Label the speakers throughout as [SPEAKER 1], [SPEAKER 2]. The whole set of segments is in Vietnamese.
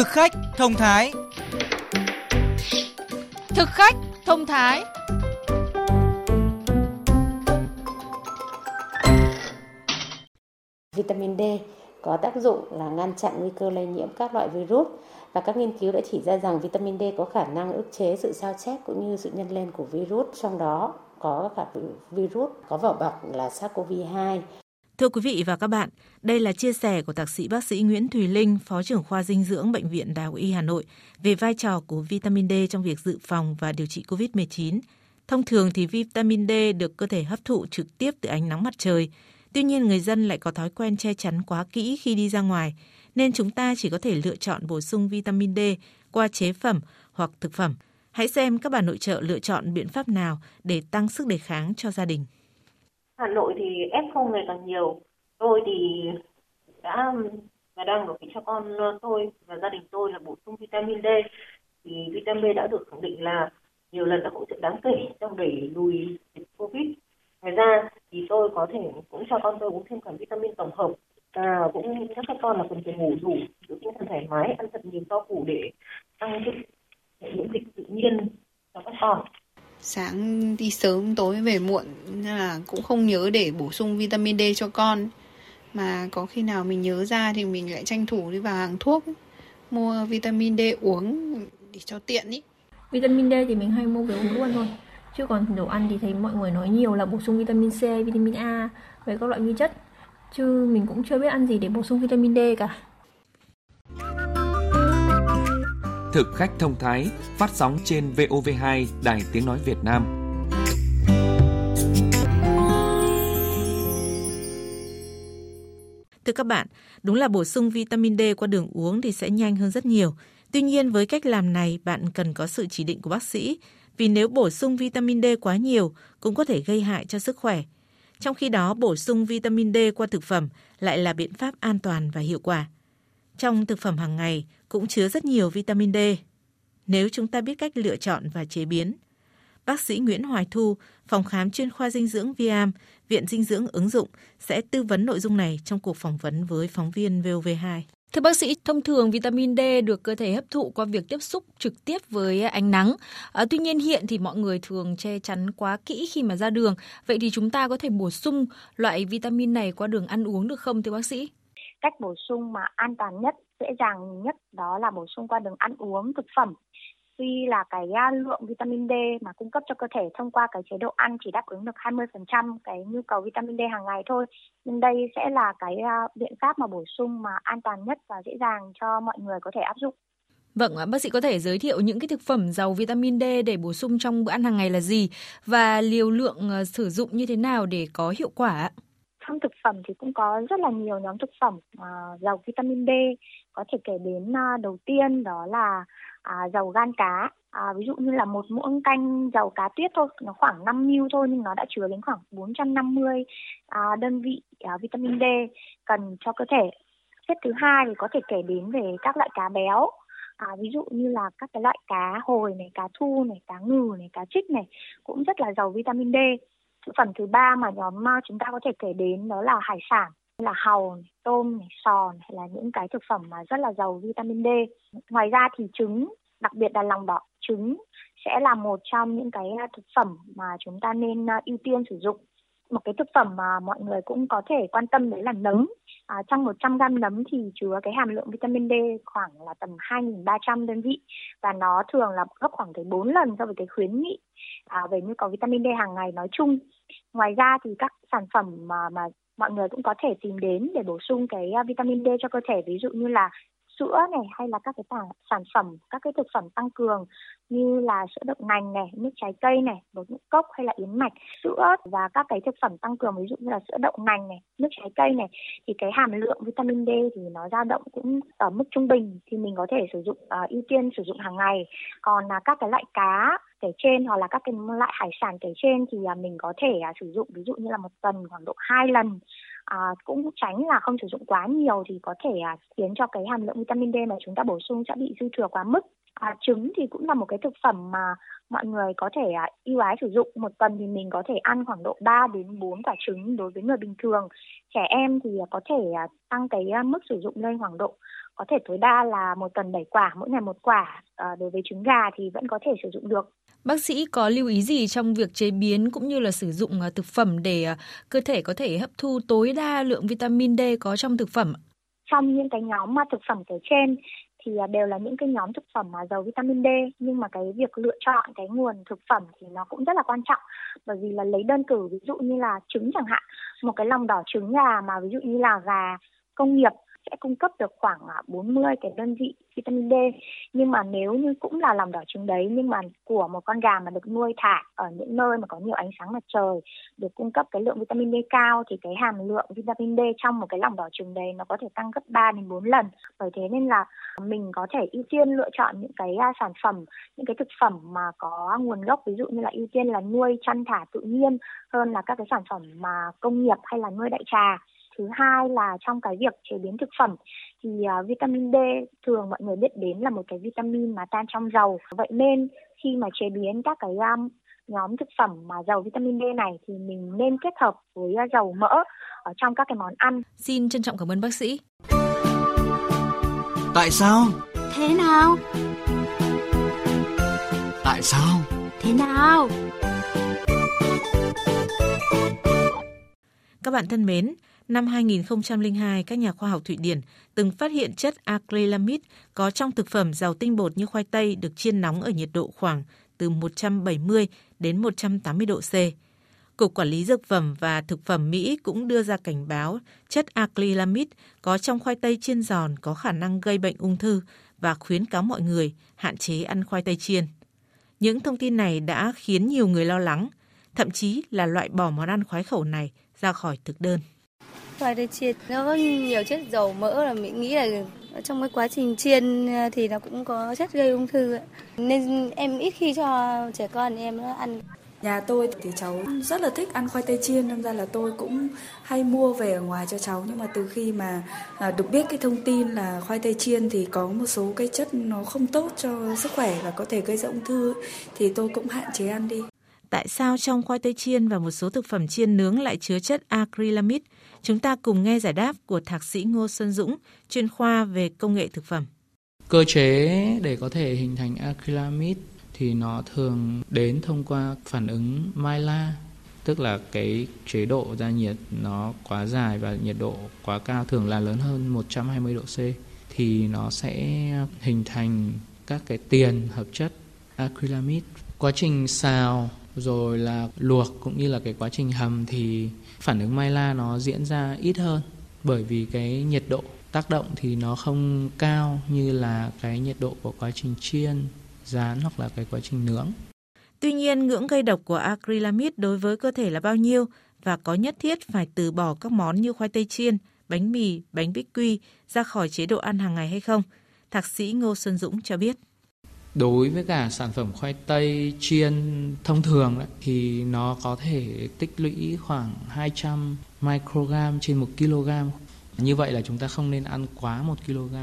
[SPEAKER 1] Thực khách thông thái
[SPEAKER 2] Thực khách thông thái
[SPEAKER 3] Vitamin D có tác dụng là ngăn chặn nguy cơ lây nhiễm các loại virus và các nghiên cứu đã chỉ ra rằng vitamin D có khả năng ức chế sự sao chép cũng như sự nhân lên của virus trong đó có cả virus có vỏ bọc là SARS-CoV-2.
[SPEAKER 4] Thưa quý vị và các bạn, đây là chia sẻ của thạc sĩ bác sĩ Nguyễn Thùy Linh, Phó trưởng khoa dinh dưỡng Bệnh viện Đại học Y Hà Nội về vai trò của vitamin D trong việc dự phòng và điều trị COVID-19. Thông thường thì vitamin D được cơ thể hấp thụ trực tiếp từ ánh nắng mặt trời. Tuy nhiên người dân lại có thói quen che chắn quá kỹ khi đi ra ngoài, nên chúng ta chỉ có thể lựa chọn bổ sung vitamin D qua chế phẩm hoặc thực phẩm. Hãy xem các bà nội trợ lựa chọn biện pháp nào để tăng sức đề kháng cho gia đình.
[SPEAKER 5] Hà Nội thì F0 ngày càng nhiều. Tôi thì đã và đang đột cho con ờ, tôi và gia đình tôi là bổ sung vitamin D. Thì vitamin D đã được khẳng định là nhiều lần đã hỗ trợ đáng kể trong đẩy lùi dịch Covid. Ngoài ra thì tôi có thể cũng cho con tôi uống thêm cả vitamin tổng hợp và cũng nhắc các con là cần phải ngủ đủ, giữ tinh thần thoải mái, ăn thật nhiều rau củ để tăng cái hệ miễn dịch tự nhiên cho các con
[SPEAKER 6] sáng đi sớm, tối về muộn, nên là cũng không nhớ để bổ sung vitamin D cho con. Mà có khi nào mình nhớ ra thì mình lại tranh thủ đi vào hàng thuốc, mua vitamin D uống để cho tiện ý.
[SPEAKER 7] Vitamin D thì mình hay mua về uống luôn thôi. Chứ còn đồ ăn thì thấy mọi người nói nhiều là bổ sung vitamin C, vitamin A với các loại vi chất. Chứ mình cũng chưa biết ăn gì để bổ sung vitamin D cả.
[SPEAKER 8] Thực khách thông thái phát sóng trên VOV2 Đài Tiếng Nói Việt Nam.
[SPEAKER 4] Thưa các bạn, đúng là bổ sung vitamin D qua đường uống thì sẽ nhanh hơn rất nhiều. Tuy nhiên với cách làm này bạn cần có sự chỉ định của bác sĩ vì nếu bổ sung vitamin D quá nhiều cũng có thể gây hại cho sức khỏe. Trong khi đó bổ sung vitamin D qua thực phẩm lại là biện pháp an toàn và hiệu quả. Trong thực phẩm hàng ngày cũng chứa rất nhiều vitamin D. Nếu chúng ta biết cách lựa chọn và chế biến. Bác sĩ Nguyễn Hoài Thu, phòng khám chuyên khoa dinh dưỡng Viam, Viện Dinh dưỡng ứng dụng sẽ tư vấn nội dung này trong cuộc phỏng vấn với phóng viên VOV2.
[SPEAKER 2] Thưa bác sĩ, thông thường vitamin D được cơ thể hấp thụ qua việc tiếp xúc trực tiếp với ánh nắng. À, tuy nhiên hiện thì mọi người thường che chắn quá kỹ khi mà ra đường. Vậy thì chúng ta có thể bổ sung loại vitamin này qua đường ăn uống được không thưa bác sĩ?
[SPEAKER 9] Cách bổ sung mà an toàn nhất dễ dàng nhất đó là bổ sung qua đường ăn uống thực phẩm tuy là cái à, lượng vitamin D mà cung cấp cho cơ thể thông qua cái chế độ ăn chỉ đáp ứng được 20% cái nhu cầu vitamin D hàng ngày thôi. Nhưng đây sẽ là cái à, biện pháp mà bổ sung mà an toàn nhất và dễ dàng cho mọi người có thể áp dụng.
[SPEAKER 2] Vâng, bác sĩ có thể giới thiệu những cái thực phẩm giàu vitamin D để bổ sung trong bữa ăn hàng ngày là gì và liều lượng ờ, sử dụng như thế nào để có hiệu quả? ạ?
[SPEAKER 9] Trong thực phẩm thì cũng có rất là nhiều nhóm thực phẩm à, giàu vitamin D có thể kể đến à, đầu tiên đó là à, dầu gan cá À, ví dụ như là một muỗng canh dầu cá tuyết thôi, nó khoảng 5 ml thôi nhưng nó đã chứa đến khoảng 450 à, đơn vị à, vitamin D cần cho cơ thể. Xếp thứ hai thì có thể kể đến về các loại cá béo. À, ví dụ như là các cái loại cá hồi này, cá thu này, cá ngừ này, cá trích này cũng rất là giàu vitamin D thực phẩm thứ ba mà nhóm ờ, chúng ta có thể kể đến đó là hải sản là hàu, tôm, sò hay là những cái thực phẩm mà rất là giàu vitamin D. Ngoài ra thì trứng, đặc biệt là lòng đỏ trứng sẽ là một trong những cái ờ, thực phẩm mà chúng ta nên ờ, ưu tiên sử dụng. Một cái thực phẩm mà mọi người cũng có thể quan tâm đấy là nấm. À, trong 100 gram nấm thì chứa cái hàm lượng vitamin D khoảng là tầm 2.300 đơn vị và nó thường là gấp khoảng tới 4 lần so với cái khuyến nghị à, về nhu cầu vitamin D hàng ngày nói chung. Ngoài ra thì các sản phẩm mà mà mọi người cũng có thể tìm đến để bổ sung cái à, vitamin D cho cơ thể ví dụ như là sữa này hay là các cái sản phẩm các cái thực phẩm tăng cường như là sữa đậu nành này nước trái cây này bột ngũ cốc hay là yến mạch sữa và các cái thực phẩm tăng cường ví dụ như là sữa đậu nành này nước trái cây này thì cái hàm lượng vitamin D thì nó dao động cũng ở mức trung bình thì mình có thể sử dụng uh, ưu tiên sử dụng hàng ngày. Còn là uh, các cái loại cá kể trên hoặc là các cái loại hải sản kể trên thì uh, mình có thể uh, sử dụng ví dụ như là một tuần khoảng độ hai lần à, cũng tránh là không sử dụng quá nhiều thì có thể à, khiến cho cái hàm lượng vitamin D mà chúng ta bổ sung sẽ bị dư thừa quá mức. À, trứng thì cũng là một cái thực phẩm mà mọi người có thể à, ưu ái sử dụng một tuần thì mình có thể ăn khoảng độ 3 đến 4 quả trứng đối với người bình thường. Trẻ em thì à, có thể à, tăng cái à, mức sử dụng lên khoảng độ có thể tối đa là một tuần 7 quả, mỗi ngày một quả. À, đối với trứng gà thì vẫn có thể sử dụng được.
[SPEAKER 2] Bác sĩ có lưu ý gì trong việc chế biến cũng như là sử dụng à, thực phẩm để à, cơ thể có thể hấp thu tối đa lượng vitamin D có trong thực phẩm?
[SPEAKER 9] Trong những cái nhóm mà thực phẩm kể trên thì à, đều là những cái nhóm thực phẩm mà giàu vitamin D nhưng mà cái việc lựa chọn cái nguồn thực phẩm thì nó cũng rất là quan trọng bởi vì là lấy đơn cử, ví dụ như là trứng chẳng hạn, một cái lòng đỏ trứng gà mà ví dụ như là gà công nghiệp sẽ cung cấp được khoảng à, 40 cái đơn vị vitamin D. Nhưng mà nếu như cũng là lòng đỏ trứng đấy, nhưng mà của một con gà mà được nuôi thả ở những nơi mà có nhiều ánh sáng mặt trời, được cung cấp cái lượng vitamin D cao, thì cái hàm lượng vitamin D trong một cái lòng đỏ trứng đấy nó có thể tăng gấp 3 đến 4 lần. Bởi thế nên là mình có thể ưu tiên lựa chọn những cái à, sản phẩm, những cái thực phẩm mà có nguồn gốc, ví dụ như là ưu tiên là nuôi, chăn thả tự nhiên hơn là các cái sản phẩm mà công nghiệp hay là nuôi đại trà thứ hai là trong cái việc chế biến thực phẩm thì uh, vitamin D thường mọi người biết đến là một cái vitamin mà tan trong dầu vậy nên khi mà chế biến các cái um, nhóm thực phẩm mà giàu vitamin D này thì mình nên kết hợp với uh, dầu mỡ ở trong các cái món ăn.
[SPEAKER 2] Xin trân trọng cảm ơn bác sĩ.
[SPEAKER 1] Tại sao?
[SPEAKER 10] Thế nào?
[SPEAKER 1] Tại sao?
[SPEAKER 10] Thế nào?
[SPEAKER 4] Các bạn thân mến, Năm 2002, các nhà khoa học Thụy Điển từng phát hiện chất acrylamide có trong thực phẩm giàu tinh bột như khoai tây được chiên nóng ở nhiệt độ khoảng từ 170 đến 180 độ C. Cục Quản lý Dược phẩm và Thực phẩm Mỹ cũng đưa ra cảnh báo chất acrylamide có trong khoai tây chiên giòn có khả năng gây bệnh ung thư và khuyến cáo mọi người hạn chế ăn khoai tây chiên. Những thông tin này đã khiến nhiều người lo lắng, thậm chí là loại bỏ món ăn khoái khẩu này ra khỏi thực đơn
[SPEAKER 11] khoai tây chiên. Nó có nhiều chất dầu mỡ là mình nghĩ là trong cái quá trình chiên ờ, thì nó cũng có chất gây ung thư nên em ít khi cho trẻ con em nó ăn.
[SPEAKER 12] Nhà tôi thì cháu rất là thích ăn khoai tây chiên nên ra là tôi cũng hay mua về ở ngoài cho cháu. Nhưng mà từ khi mà à, được biết cái thông tin là khoai tây chiên thì có một số cái chất nó không tốt cho sức khỏe và có thể gây ra ung thư thì tôi cũng hạn chế ăn đi.
[SPEAKER 4] Tại sao trong khoai tây chiên và một số thực phẩm chiên nướng lại chứa chất acrylamide? Chúng ta cùng nghe giải đáp của Thạc sĩ Ngô Xuân Dũng, chuyên khoa về công nghệ thực phẩm.
[SPEAKER 13] Cơ chế để có thể hình thành acrylamide thì nó thường đến thông qua phản ứng Maillard, tức là cái chế độ gia nhiệt nó quá dài và nhiệt độ quá cao thường là lớn hơn 120 độ C thì nó sẽ hình thành các cái tiền hợp chất acrylamide. Quá trình xào rồi là luộc cũng như là cái quá trình hầm thì phản ứng Maillard nó diễn ra ít hơn bởi vì cái nhiệt độ tác động thì nó không cao như là cái nhiệt độ của quá trình chiên, rán hoặc là cái quá trình nướng.
[SPEAKER 4] Tuy nhiên, ngưỡng gây độc của acrylamide đối với cơ thể là bao nhiêu và có nhất thiết phải từ bỏ các món như khoai tây chiên, bánh mì, bánh bích quy ra khỏi chế độ ăn hàng ngày hay không? Thạc sĩ Ngô Xuân Dũng cho biết
[SPEAKER 13] đối với cả sản phẩm khoai tây chiên thông thường đấy, thì nó có thể tích lũy khoảng 200 microgram trên 1 kg. Như vậy là chúng ta không nên ăn quá 1 kg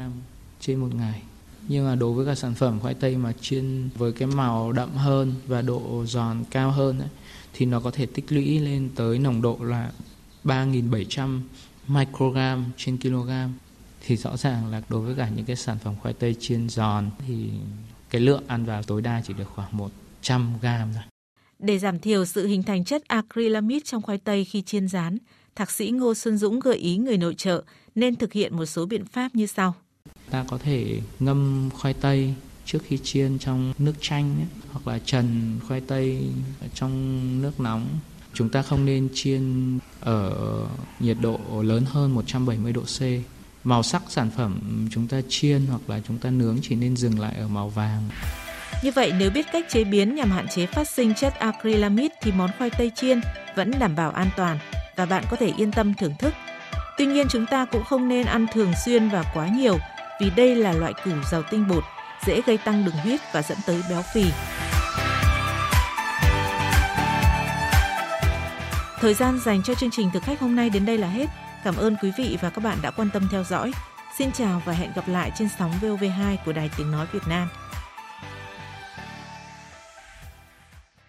[SPEAKER 13] trên một ngày. Nhưng mà đối với cả sản phẩm khoai tây mà chiên với cái màu đậm hơn và độ giòn cao hơn ấy, thì nó có thể tích lũy lên tới nồng độ là 3.700 microgram trên kg thì rõ ràng là đối với cả những cái sản phẩm khoai tây chiên giòn thì cái lượng ăn vào tối đa chỉ được khoảng 100 gram thôi.
[SPEAKER 4] Để giảm thiểu sự hình thành chất acrylamide trong khoai tây khi chiên rán, Thạc sĩ Ngô Xuân Dũng gợi ý người nội trợ nên thực hiện một số biện pháp như sau.
[SPEAKER 13] Ta có thể ngâm khoai tây trước khi chiên trong nước chanh ấy, hoặc là trần khoai tây trong nước nóng. Chúng ta không nên chiên ở nhiệt độ lớn hơn 170 độ C màu sắc sản phẩm chúng ta chiên hoặc là chúng ta nướng chỉ nên dừng lại ở màu vàng.
[SPEAKER 4] Như vậy nếu biết cách chế biến nhằm hạn chế phát sinh chất acrylamide thì món khoai tây chiên vẫn đảm bảo an toàn và bạn có thể yên tâm thưởng thức. Tuy nhiên chúng ta cũng không nên ăn thường xuyên và quá nhiều vì đây là loại củ giàu tinh bột, dễ gây tăng đường huyết và dẫn tới béo phì. Thời gian dành cho chương trình thực khách hôm nay đến đây là hết. Cảm ơn quý vị và các bạn đã quan tâm theo dõi. Xin chào và hẹn gặp lại trên sóng VOV2 của Đài Tiếng Nói Việt Nam.